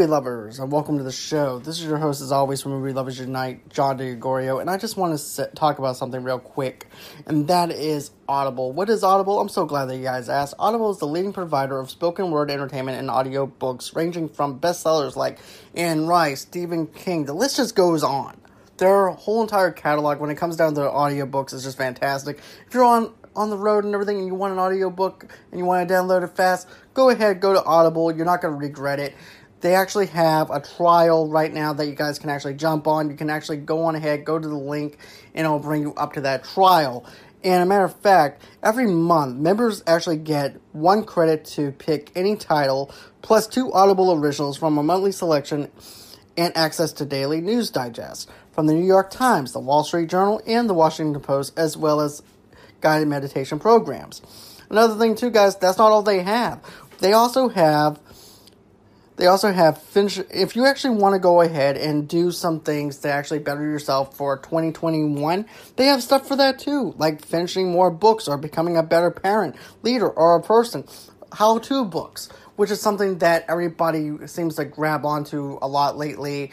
Movie lovers, and welcome to the show. This is your host, as always, from Movie Lovers Unite, John DeGregorio, and I just want to sit, talk about something real quick, and that is Audible. What is Audible? I'm so glad that you guys asked. Audible is the leading provider of spoken word entertainment and audio books, ranging from bestsellers like Anne Rice, Stephen King. The list just goes on. Their whole entire catalog, when it comes down to audiobooks, is just fantastic. If you're on on the road and everything and you want an audiobook and you want to download it fast, go ahead, go to Audible. You're not going to regret it. They actually have a trial right now that you guys can actually jump on. You can actually go on ahead, go to the link, and it'll bring you up to that trial. And a matter of fact, every month, members actually get one credit to pick any title, plus two Audible originals from a monthly selection, and access to daily news digests from the New York Times, the Wall Street Journal, and the Washington Post, as well as guided meditation programs. Another thing too, guys, that's not all they have. They also have they also have finish if you actually want to go ahead and do some things to actually better yourself for 2021 they have stuff for that too like finishing more books or becoming a better parent leader or a person. How to books which is something that everybody seems to grab onto a lot lately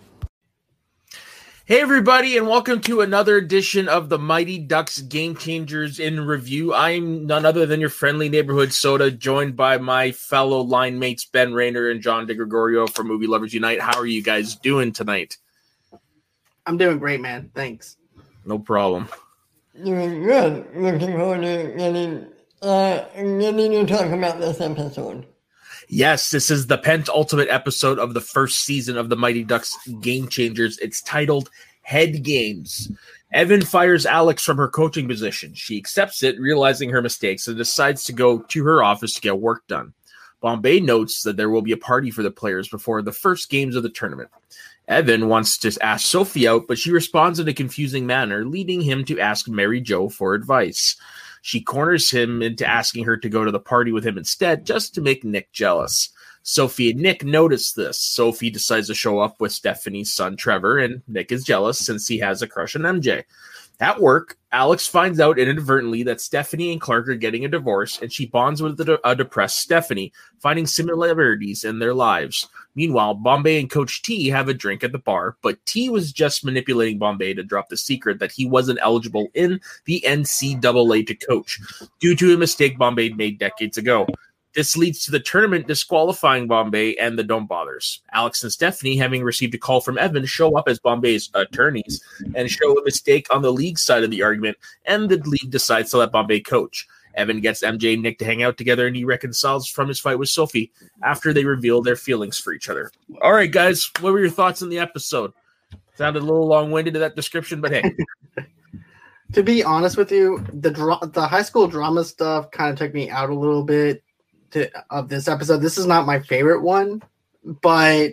Hey, everybody, and welcome to another edition of the Mighty Ducks Game Changers in Review. I'm none other than your friendly neighborhood soda, joined by my fellow line mates Ben Rayner and John DeGregorio from Movie Lovers Unite. How are you guys doing tonight? I'm doing great, man. Thanks. No problem. Doing good. Looking forward to getting, uh, getting to talk about this episode. Yes, this is the penultimate episode of the first season of the Mighty Ducks Game Changers. It's titled Head Games. Evan fires Alex from her coaching position. She accepts it, realizing her mistakes, and decides to go to her office to get work done. Bombay notes that there will be a party for the players before the first games of the tournament. Evan wants to ask Sophie out, but she responds in a confusing manner, leading him to ask Mary Jo for advice. She corners him into asking her to go to the party with him instead, just to make Nick jealous. Sophie and Nick notice this. Sophie decides to show up with Stephanie's son Trevor, and Nick is jealous since he has a crush on MJ. At work, Alex finds out inadvertently that Stephanie and Clark are getting a divorce, and she bonds with a depressed Stephanie, finding similarities in their lives. Meanwhile, Bombay and Coach T have a drink at the bar, but T was just manipulating Bombay to drop the secret that he wasn't eligible in the NCAA to coach due to a mistake Bombay made decades ago. This leads to the tournament disqualifying Bombay and the Don't Bothers. Alex and Stephanie, having received a call from Evan, show up as Bombay's attorneys and show a mistake on the league side of the argument, and the league decides to let Bombay coach. Evan gets MJ and Nick to hang out together, and he reconciles from his fight with Sophie after they reveal their feelings for each other. All right, guys, what were your thoughts on the episode? Sounded a little long winded to that description, but hey. to be honest with you, the dra- the high school drama stuff kind of took me out a little bit to, of this episode. This is not my favorite one, but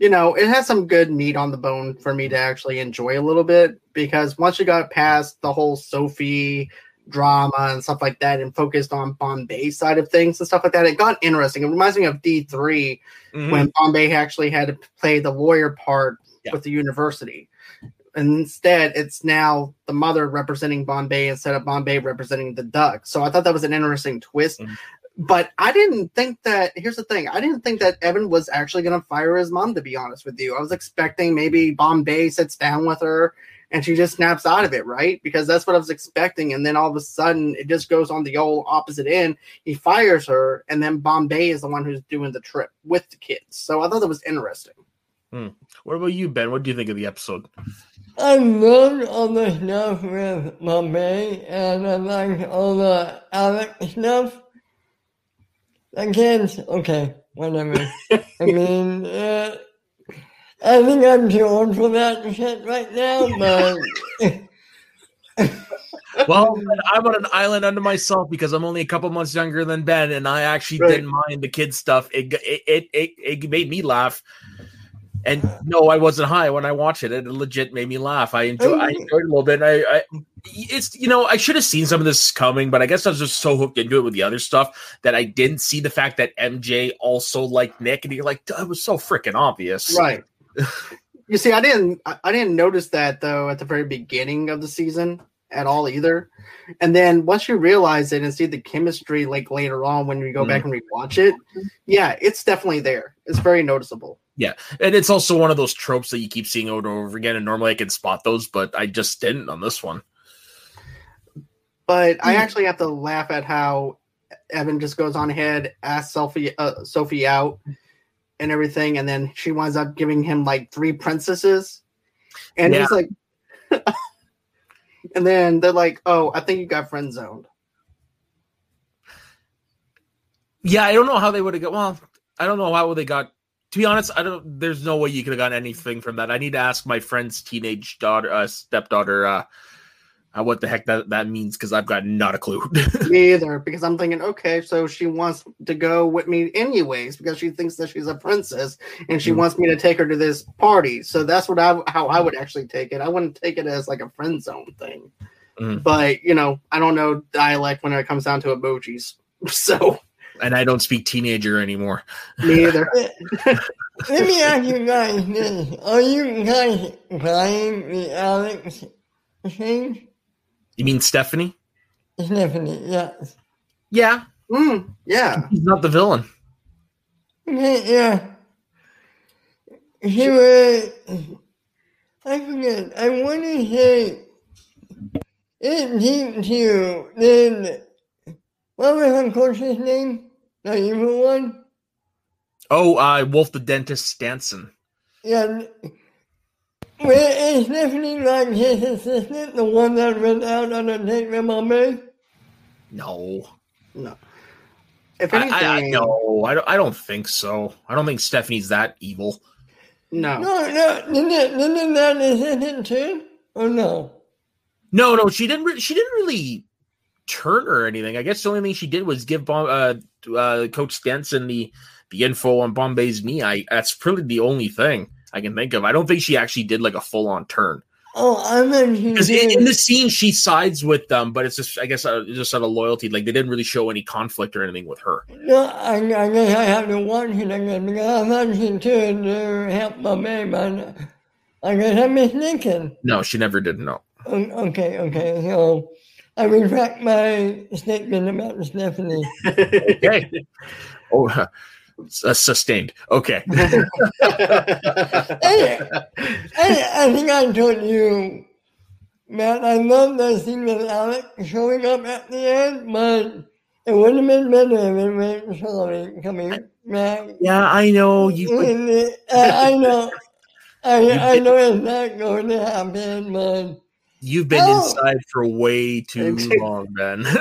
you know, it has some good meat on the bone for me to actually enjoy a little bit because once you got past the whole Sophie drama and stuff like that and focused on Bombay side of things and stuff like that, it got interesting. It reminds me of D3 mm-hmm. when Bombay actually had to play the lawyer part yeah. with the university. And instead, it's now the mother representing Bombay instead of Bombay representing the duck. So I thought that was an interesting twist. Mm-hmm but I didn't think that. Here's the thing: I didn't think that Evan was actually going to fire his mom. To be honest with you, I was expecting maybe Bombay sits down with her and she just snaps out of it, right? Because that's what I was expecting. And then all of a sudden, it just goes on the old opposite end. He fires her, and then Bombay is the one who's doing the trip with the kids. So I thought that was interesting. Hmm. What about you, Ben? What do you think of the episode? I loved all the stuff with Bombay, and I liked all the Alex stuff kids, okay, whatever. I mean, uh, I think I'm too old for that shit right now, but. well, I'm on an island unto myself because I'm only a couple months younger than Ben, and I actually right. didn't mind the kid stuff. It, it it, it it made me laugh. And no, I wasn't high when I watched it. It legit made me laugh. I enjoyed, I enjoyed it a little bit. I, I, it's you know, I should have seen some of this coming, but I guess I was just so hooked into it with the other stuff that I didn't see the fact that MJ also liked Nick, and you're like, it was so freaking obvious, right? you see, I didn't, I didn't notice that though at the very beginning of the season at all either. And then once you realize it and see the chemistry like later on when you go mm-hmm. back and rewatch it, yeah, it's definitely there. It's very noticeable. Yeah, and it's also one of those tropes that you keep seeing over and over again. And normally I can spot those, but I just didn't on this one. But I actually have to laugh at how Evan just goes on ahead, asks Sophie uh, Sophie out and everything, and then she winds up giving him like three princesses, and yeah. he's like, and then they're like, "Oh, I think you got friend zoned." Yeah, I don't know how they would have got. Well, I don't know how they got to be honest, I don't. There's no way you could have gotten anything from that. I need to ask my friend's teenage daughter, uh, stepdaughter, uh, uh, what the heck that that means because I've got not a clue. me either, because I'm thinking, okay, so she wants to go with me anyways because she thinks that she's a princess and she mm wants me to take her to this party. So that's what I how I would actually take it. I wouldn't take it as like a friend zone thing. mm But you know, I don't know dialect when it comes down to emojis. So and I don't speak teenager anymore. Me either. Let me ask you guys this: Are you guys buying the Alex thing? You mean Stephanie? Stephanie, yes. Yeah. Mm, yeah. He's not the villain. Yeah. He was. I forget. I want to say it seemed to then. What was coach's name? The evil one? Oh, uh, Wolf the Dentist Stansson. Yeah. Where is Stephanie like his assistant, the one that went out on a date with my man? No. No. If anything, I, I, no, I don't. I don't think so. I don't think Stephanie's that evil. No. No, no. Didn't, didn't that assistant too? Or no? No, no. She didn't. Re- she didn't really turn or anything. I guess the only thing she did was give uh, uh, Coach Stansson the the info on Bombay's knee. I that's probably the only thing I can think of. I don't think she actually did like a full on turn. Oh, I mean, because in, in, the scene she sides with them, but it's just I guess uh, just out of loyalty. Like they didn't really show any conflict or anything with her. No, I, I guess I have to watch it again because I'm too to help my baby. I guess I'm mistaken. No, she never did. No. Okay, okay. So I retract my statement about Stephanie. okay. Oh, uh, sustained. Okay. I think I told you, Matt, I love that scene with Alec showing up at the end, but it would have been better if it was Charlie coming back. Yeah, I know. you. uh, I know. I, I know it's not going to happen, but You've been Oh. inside for way too long, Ben. Maybe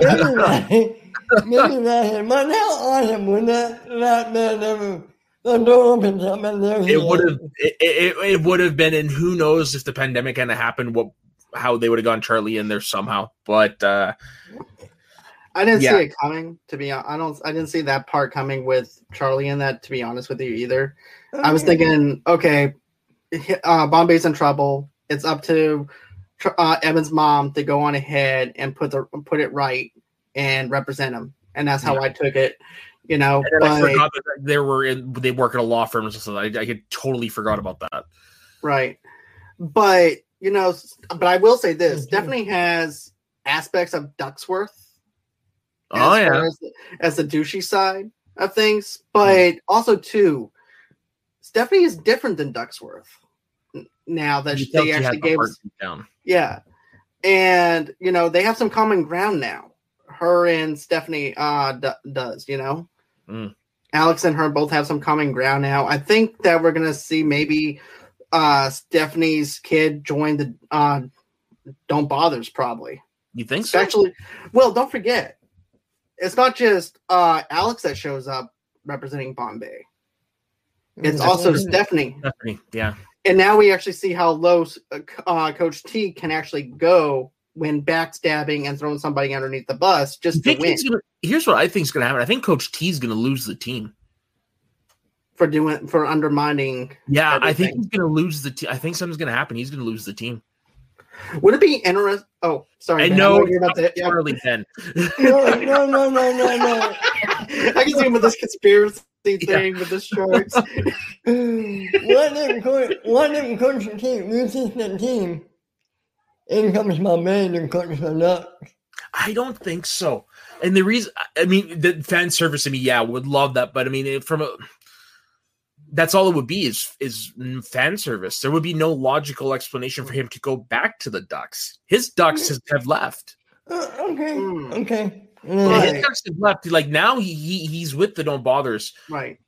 that, maybe that, but how awesome would that, that man ever, the door opens up and there he it would have it, it, it would have been and who knows if the pandemic hadn't happened what how they would have gone charlie in there somehow but uh I didn't Yeah. see it coming. To be hon- I don't. I didn't see that part coming with Charlie in that. To be honest with you, either. I was thinking, okay, uh, Bombay's in trouble. It's up to uh, Evan's mom to go on ahead and put the put it right and represent him, and that's how I took it. You know, but- forgot that they were in they work at a law firm. So I, I could totally forgot about that. Right. But, you know, but I will say this definitely has aspects of Ducksworth oh yeah. as, as the douchey side of things. But also, too, Stephanie is different than Ducksworth now that You they actually gave heart us. down Yeah. And, you know, they have some common ground now. Her and Stephanie uh, d- does, you know? Mm. Alex and her both have some common ground now. I think that we're going to see maybe uh, Stephanie's kid join the uh, Don't Bothers, probably. you think so Especially, well, don't forget, it's not just uh, Alex that shows up representing Bombay. It's Mm. also Stephanie. Stephanie, yeah And now we actually see how low uh, uh, Coach T can actually go when backstabbing and throwing somebody underneath the bus just to win gonna, here's what I think is going to happen. I think Coach T is going to lose the team. for doing for undermining. Yeah, I think he's going to lose the. Te- I think something's going to happen. He's going to lose the team. Would it be interesting? Oh, sorry. I Ben, know you're about to. Yeah. Ben. No, no, no, no, no, no. I can see him with this conspiracy thing with the shorts. what if coach, what if coach the team loses the team? In comes my man and coach the Ducks. I don't think so. And the reason, I mean, the fan service. I mean, yeah, would love that, but I mean, from a, that's all it would be is is fan service. There would be no logical explanation for him to go back to the Ducks. His Ducks has, have left. Uh, okay, Hmm. okay. Right. His have left. Like now, he, he he's with the Don't Bothers. right.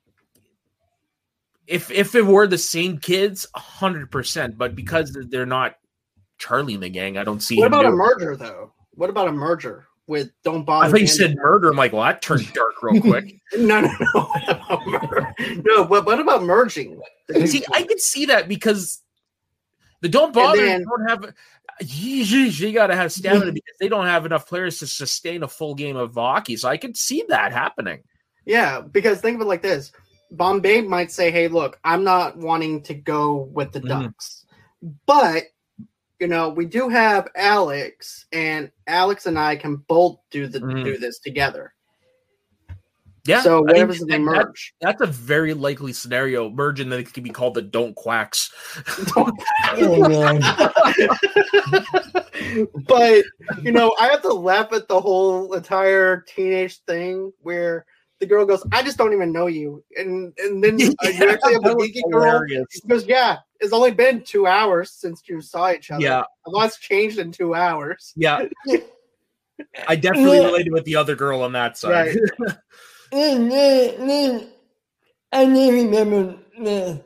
If if it were the same kids, hundred percent. But because they're not Charlie in the gang, I don't see. What him about a doing it. merger though? What about a merger with Don't Bother? I thought you and- said murder. I'm like, well, that turned dark real quick. no, no, no. What no, but what about merging? See, I could see that because the don't bother then- don't have. You, got to have stamina because they don't have enough players to sustain a full game of hockey. So I could see that happening. Yeah, because think of it like this: Bombay might say, "Hey, look, I'm not wanting to go with the Mhm. Ducks, but you know, we do have Alex, and Alex and I can both do the Mhm. do this together. Yeah. so I think whatever's the that- that- merge, that's a very likely scenario. Merge and then it could be called the don't quacks. oh, man. but you know, I have to laugh at the whole entire teenage thing where the girl goes, "I just don't even know you," and and then uh, you actually have the geeky girl. hilarious. She goes, "Yeah, it's only been two hours since you saw each other. Yeah. a lot's changed in two hours." Yeah. I definitely Yeah. related with the other girl on that side. Right. Then, then, then, I didn't remember this.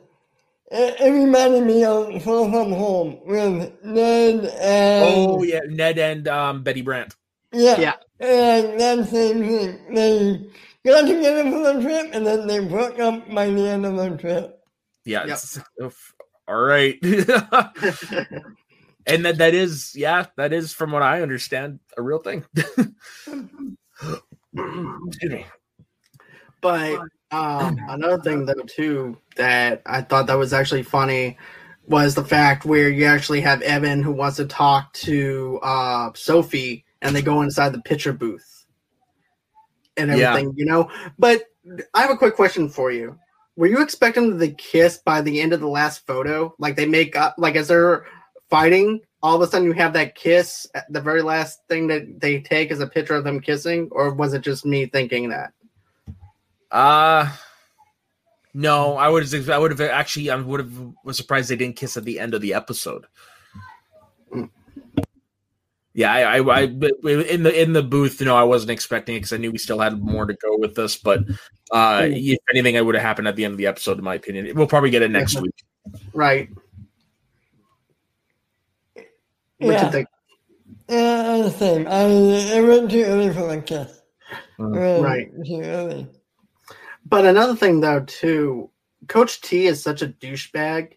It, it reminded me of Far From Home with Ned and oh yeah, Ned and um, Betty Brandt. yeah, Yeah. and that same thing. They got together for the trip and then they broke up by the end of the trip. Yeah. Yep. all right. and that that is yeah that is from what i understand a real thing Excuse me. But um, another thing though too that I thought that was actually funny was the fact where you actually have Evan who wants to talk to uh, Sophie and they go inside the picture booth and Yeah. everything, you know. But I have a quick question for you. Were you expecting the kiss by the end of the last photo? Like they make up like as they're fighting, all of a sudden you have that kiss. The very last thing that they take is a picture of them kissing, or was it just me thinking that? Uh no i would have i would have actually i would have was surprised they didn't kiss at the end of the episode yeah i i, I in the in the booth you know i wasn't expecting it because i knew we still had more to go with this but uh if anything it would have happened at the end of the episode in my opinion we'll probably get it next week Right. What Yeah. you think? Yeah, I'm the same. I it went too early for my kiss. Mm, right. Too early. But another thing, though, too, Coach T is such a douchebag.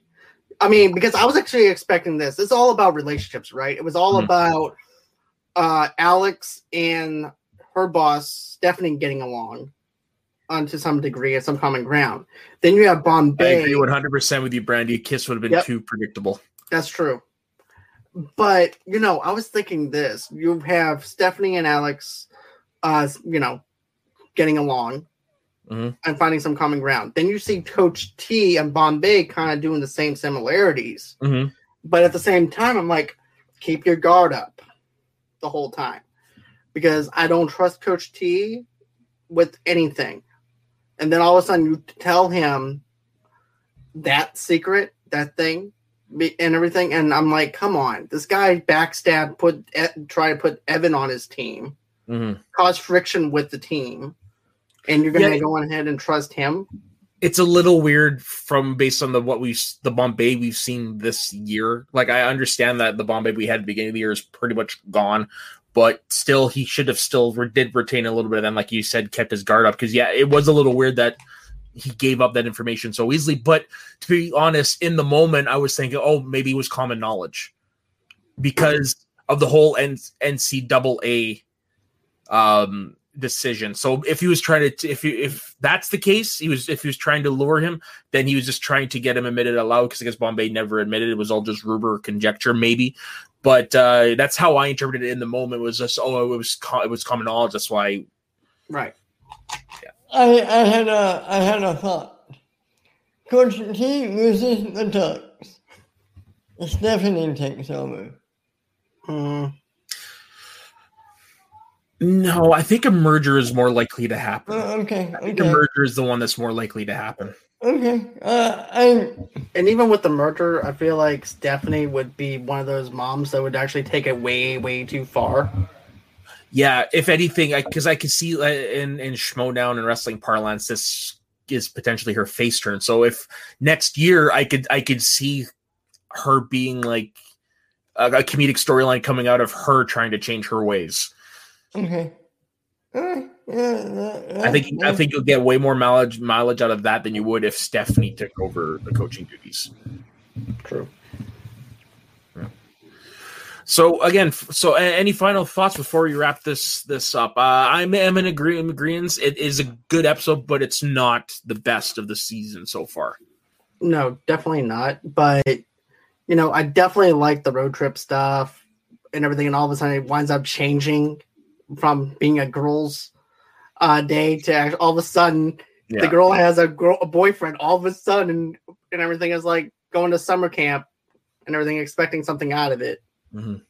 I mean, because I was actually expecting this. It's all about relationships, right? It was all Mhm. about uh, Alex and her boss, Stephanie, getting along on to some degree at some common ground. Then you have Bombay. I agree 100% with you, Brandy. Kiss would have been Yep. too predictable. That's true. But you know, I was thinking this: you have Stephanie and Alex, uh, you know, getting along Mhm. and finding some common ground. Then you see Coach T and Bombay kind of doing the same similarities, Mhm. but at the same time, I'm like, keep your guard up the whole time because I don't trust Coach T with anything. And then all of a sudden, you tell him that secret, that thing, and everything. And I'm like, come on, this guy backstab, put try to put Evan on his team, Mhm. cause friction with the team, and you're gonna Yeah. go ahead and trust him. it's a little weird from based on the what we've the Bombay we've seen this year. Like I understand that the Bombay we had at the beginning of the year is pretty much gone, but still he should have still re- did retain a little bit. And then, like you said, kept his guard up because yeah, it was a little weird that he gave up that information so easily. But to be honest, in the moment, I was thinking, oh, maybe it was common knowledge because of the whole N- NCAA um decision. So if he was trying to if you if that's the case, he was if he was trying to lure him, then he was just trying to get him admitted aloud because I guess Bombay never admitted it was all just rumor or conjecture maybe. But uh that's how I interpreted it in the moment was just oh it was co- it was common knowledge that's why Right. Yeah. I I had a I had a thought. Coach T loses the Ducks. Stephanie takes over. Mm, no, I think a merger is more likely to happen. Oh, okay, I think a merger is the one that's more likely to happen. okay. Uh, I and even with the merger, I feel like Stephanie would be one of those moms that would actually take it way, way too far. Yeah, if anything, because I, could see uh, in in Schmoedown and wrestling parlance, this is potentially her face turn. So if next year I could I could see her being like a, a comedic storyline coming out of her trying to change her ways. Okay. Yeah, I think I think you'll get way more mileage mileage out of that than you would if Stephanie took over the coaching duties. True. So again, so any final thoughts before we wrap this this up? Uh, I'm agree in agreement. It is a good episode, but it's not the best of the season so far. No, definitely not. But you know, I definitely like the road trip stuff and everything, and all of a sudden it winds up changing from being a girl's uh, day to act- all of a sudden the girl has a girl a boyfriend. All of a sudden, and and everything is like going to summer camp and everything, expecting something out of it. Mhm.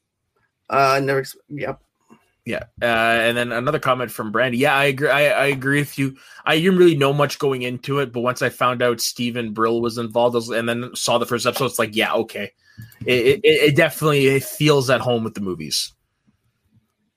Uh, never. Ex- yep. Yeah, uh, and then another comment from Brandy. Yeah, I agree. I, I agree with you. I didn't really know much going into it, but once I found out Stephen Brill was involved, was- and then saw the first episode, it's like, yeah, okay. It, it, it definitely it feels at home with the movies.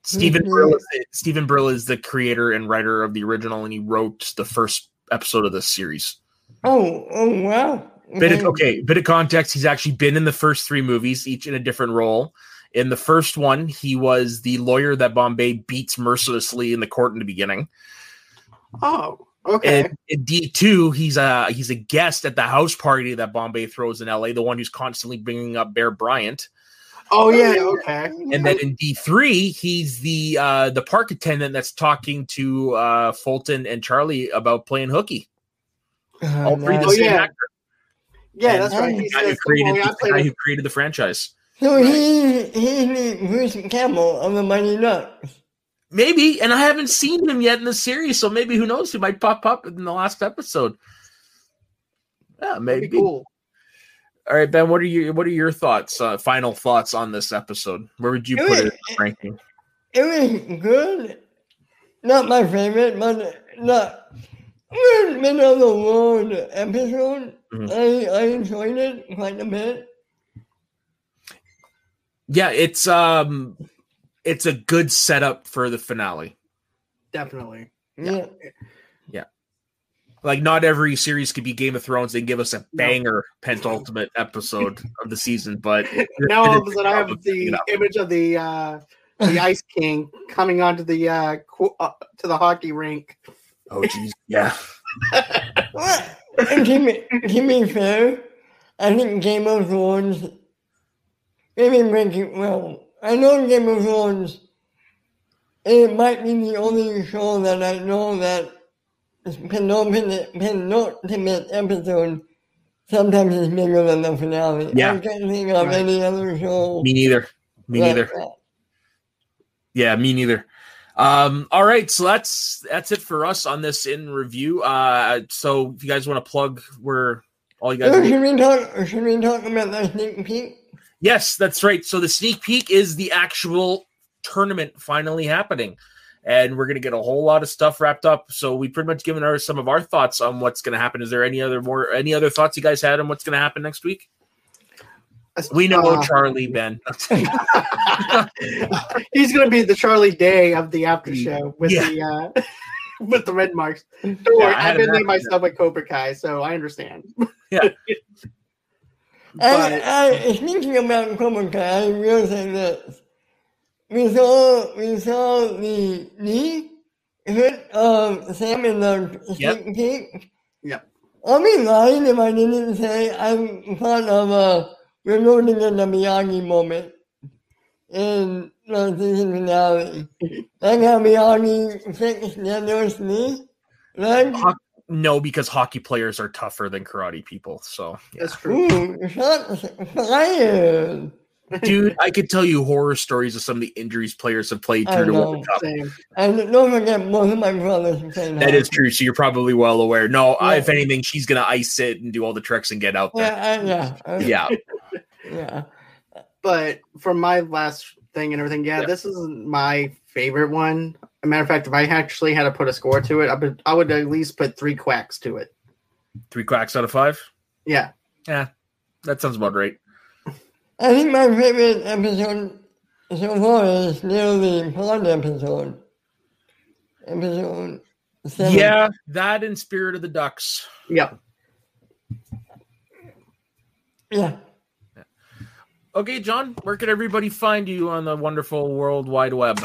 Stephen Mhm. Brill, is, Stephen Brill is the creator and writer of the original, and he wrote the first episode of this series. Oh, oh wow. Bit of, okay, bit of context. He's actually been in the first three movies, each in a different role. In the first one, he was the lawyer that Bombay beats mercilessly in the court in the beginning. Oh, okay. And in D two, he's a he's a guest at the house party that Bombay throws in L.A. The one who's constantly bringing up Bear Bryant. Oh yeah. Okay. And then in D three, he's the uh, the park attendant that's talking to uh, Fulton and Charlie about playing hooky. Uh, All three the Oh, same yeah. actor. Yeah, And that's right. The He guy who created, "Oh, yeah, I the guy who created the franchise. So he he's the Bruce Campbell of the Mighty Ducks. Maybe, and I haven't seen him yet in the series, so maybe who knows? He might pop up in the last episode. Yeah, That'd maybe. be cool. All right, Ben. What are your what are your thoughts? Uh, final thoughts on this episode? Where would you It put it was- in the ranking? It was good. Not my favorite, but not it middle of the road episode. Mhm. I I enjoyed it quite a bit. Yeah, it's um, it's a good setup for the finale. Definitely. Yeah. Like not every series could be Game of Thrones. They give us a banger penultimate episode of the season, but now all of a sudden I have the image of the uh, the Ice King coming onto the uh, qu- uh, to the hockey rink. Oh jeez, yeah. And to be, to be fair, I think Game of Thrones maybe make it well. I know Game of Thrones. It might be the only show that I know that penultimate, penultimate episode sometimes is bigger than the finale. Yeah. I can't think of Right. any other show. Me neither. Me neither. that. Yeah, me neither. Um, all right, so that's that's it for us on this in review. Uh, so if you guys want to plug, where all you guys. Oh, should we talk? Should we talk about the sneak peek? Yes, that's right. So the sneak peek is the actual tournament finally happening. And we're going to get a whole lot of stuff wrapped up. So we pretty much given our some of our thoughts on what's going to happen. Is there any other more any other thoughts you guys had on what's going to happen next week? We know Uh, Charlie Ben. He's going to be the Charlie Day of the after show with Yeah. the uh, with the red marks. Don't worry, I had I've been there myself with Cobra Kai, so I understand. Yeah. But I, I, speaking about Cobra Kai, I will say this. We saw, we saw the knee hit of Sam in the Yep. sneak. Yep. I'll be lying if I didn't say I'm part of a we're loading in the Miyagi moment in the season finale. Like how Miyagi fixed Daniel's knee. Like, no, because hockey players are tougher than karate people. So, yeah. that's true. ooh, shots fired. Dude, I could tell you horror stories of some of the injuries players have played I through to know. World Cup. Same. And don't forget, both of my brothers played That is true. So you're probably well aware. No, I- if anything, she's gonna ice it and do all the tricks and get out there. Yeah, I, yeah, I- Yeah, yeah. But for my last thing and everything, yeah, Yeah. this is my favorite one. As a matter of fact, if I actually had to put a score to it, I would, I would at least put three quacks to it. three quacks out of five. Yeah. Yeah, that sounds about right. I think my favorite episode so far is still the pond episode. Episode seven. Yeah, that and Spirit of the Ducks. Yeah. Yeah. Okay, John, where can everybody find you on the wonderful World Wide Web?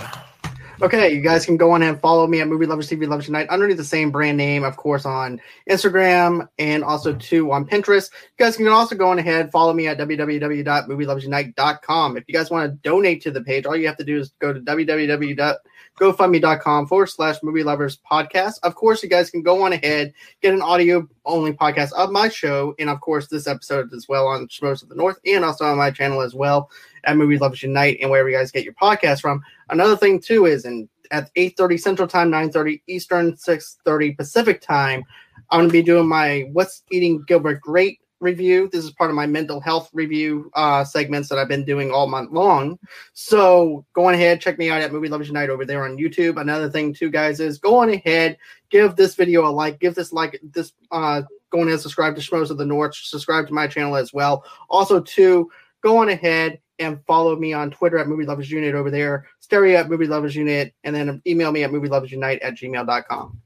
Okay, you guys can go on and follow me at Movie Lovers TV Lovers Unite underneath the same brand name, of course, on Instagram and also too on Pinterest. You guys can also go on ahead follow me at www.movieloversunite.com. If you guys want to donate to the page, all you have to do is go to www.gofundme.com forward slash movie lovers podcast. Of course, you guys can go on ahead, get an audio only podcast of my show, and of course, this episode as well on Schmoes of the North and also on my channel as well at Movie Lovers Unite and wherever you guys get your podcast from. Another thing too is in at 8:30 Central Time, 9:30 Eastern, 6:30 Pacific Time, I'm going to be doing my What's Eating Gilbert Grape review. This is part of my mental health review uh, segments that I've been doing all month long. So go on ahead, check me out at Movie Lovers Unite over there on YouTube. Another thing too, guys, is go on ahead, give this video a like, give this like this uh go on ahead, subscribe to Schmoes of the North, subscribe to my channel as well. Also, too, go on ahead and follow me on Twitter at Movie Lovers Unit over there, Stereo at Movie Lovers Unit, and then email me at Movie Lovers Unite at gmail.com.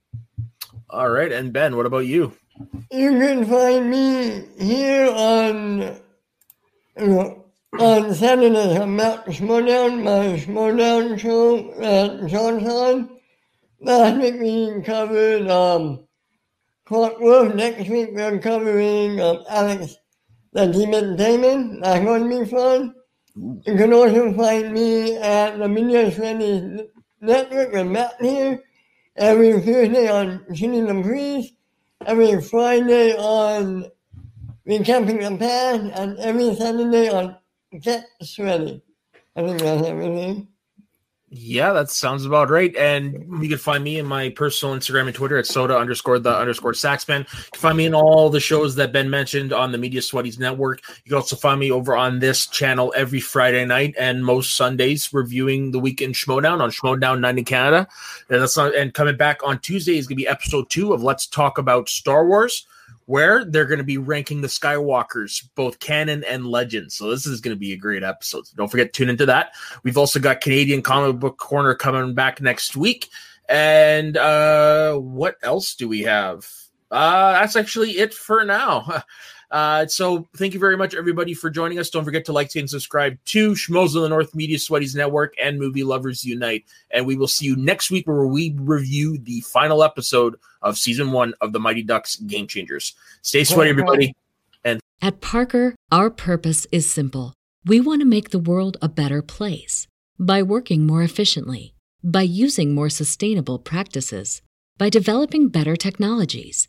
All right, and Ben, what about you? You can find me here on you know, on Saturday on Mount Schmoedown, my Schmoedown show at Johnson. Last week we covered um, Clarke Wolfe. Next week we're covering um, Alex the Demon Damon. That's going to be fun. You can also find me at the Media Studies Network with Matt here every Tuesday on Shooting the Breeze every Friday on Recapping the Past, and every Saturday on Get Ready. I think that's everything. Yeah, that sounds about right. And you can find me in my personal Instagram and Twitter at soda underscore the underscore saxman. You can find me in all the shows that Ben mentioned on the Media Sweaties Network. You can also find me over on this channel every Friday night and most Sundays reviewing the weekend Schmoedown on Schmoedown 9 in Canada. And that's not, and coming back on Tuesday is gonna be episode two of Let's Talk About Star Wars. Where they're going to be ranking the Skywalkers, both canon and legend. So, this is going to be a great episode. So don't forget to tune into that. We've also got Canadian Comic Book Corner coming back next week. And uh what else do we have? Uh, that's actually it for now. Uh, so thank you very much, everybody, for joining us. Don't forget to like, and subscribe to Schmoes of the North Media Sweaties Network and Movie Lovers Unite. And we will see you next week where we review the final episode of season one of the Mighty Ducks Game Changers. Stay sweaty, everybody. And At Parker, our purpose is simple. We want to make the world a better place by working more efficiently, by using more sustainable practices, by developing better technologies.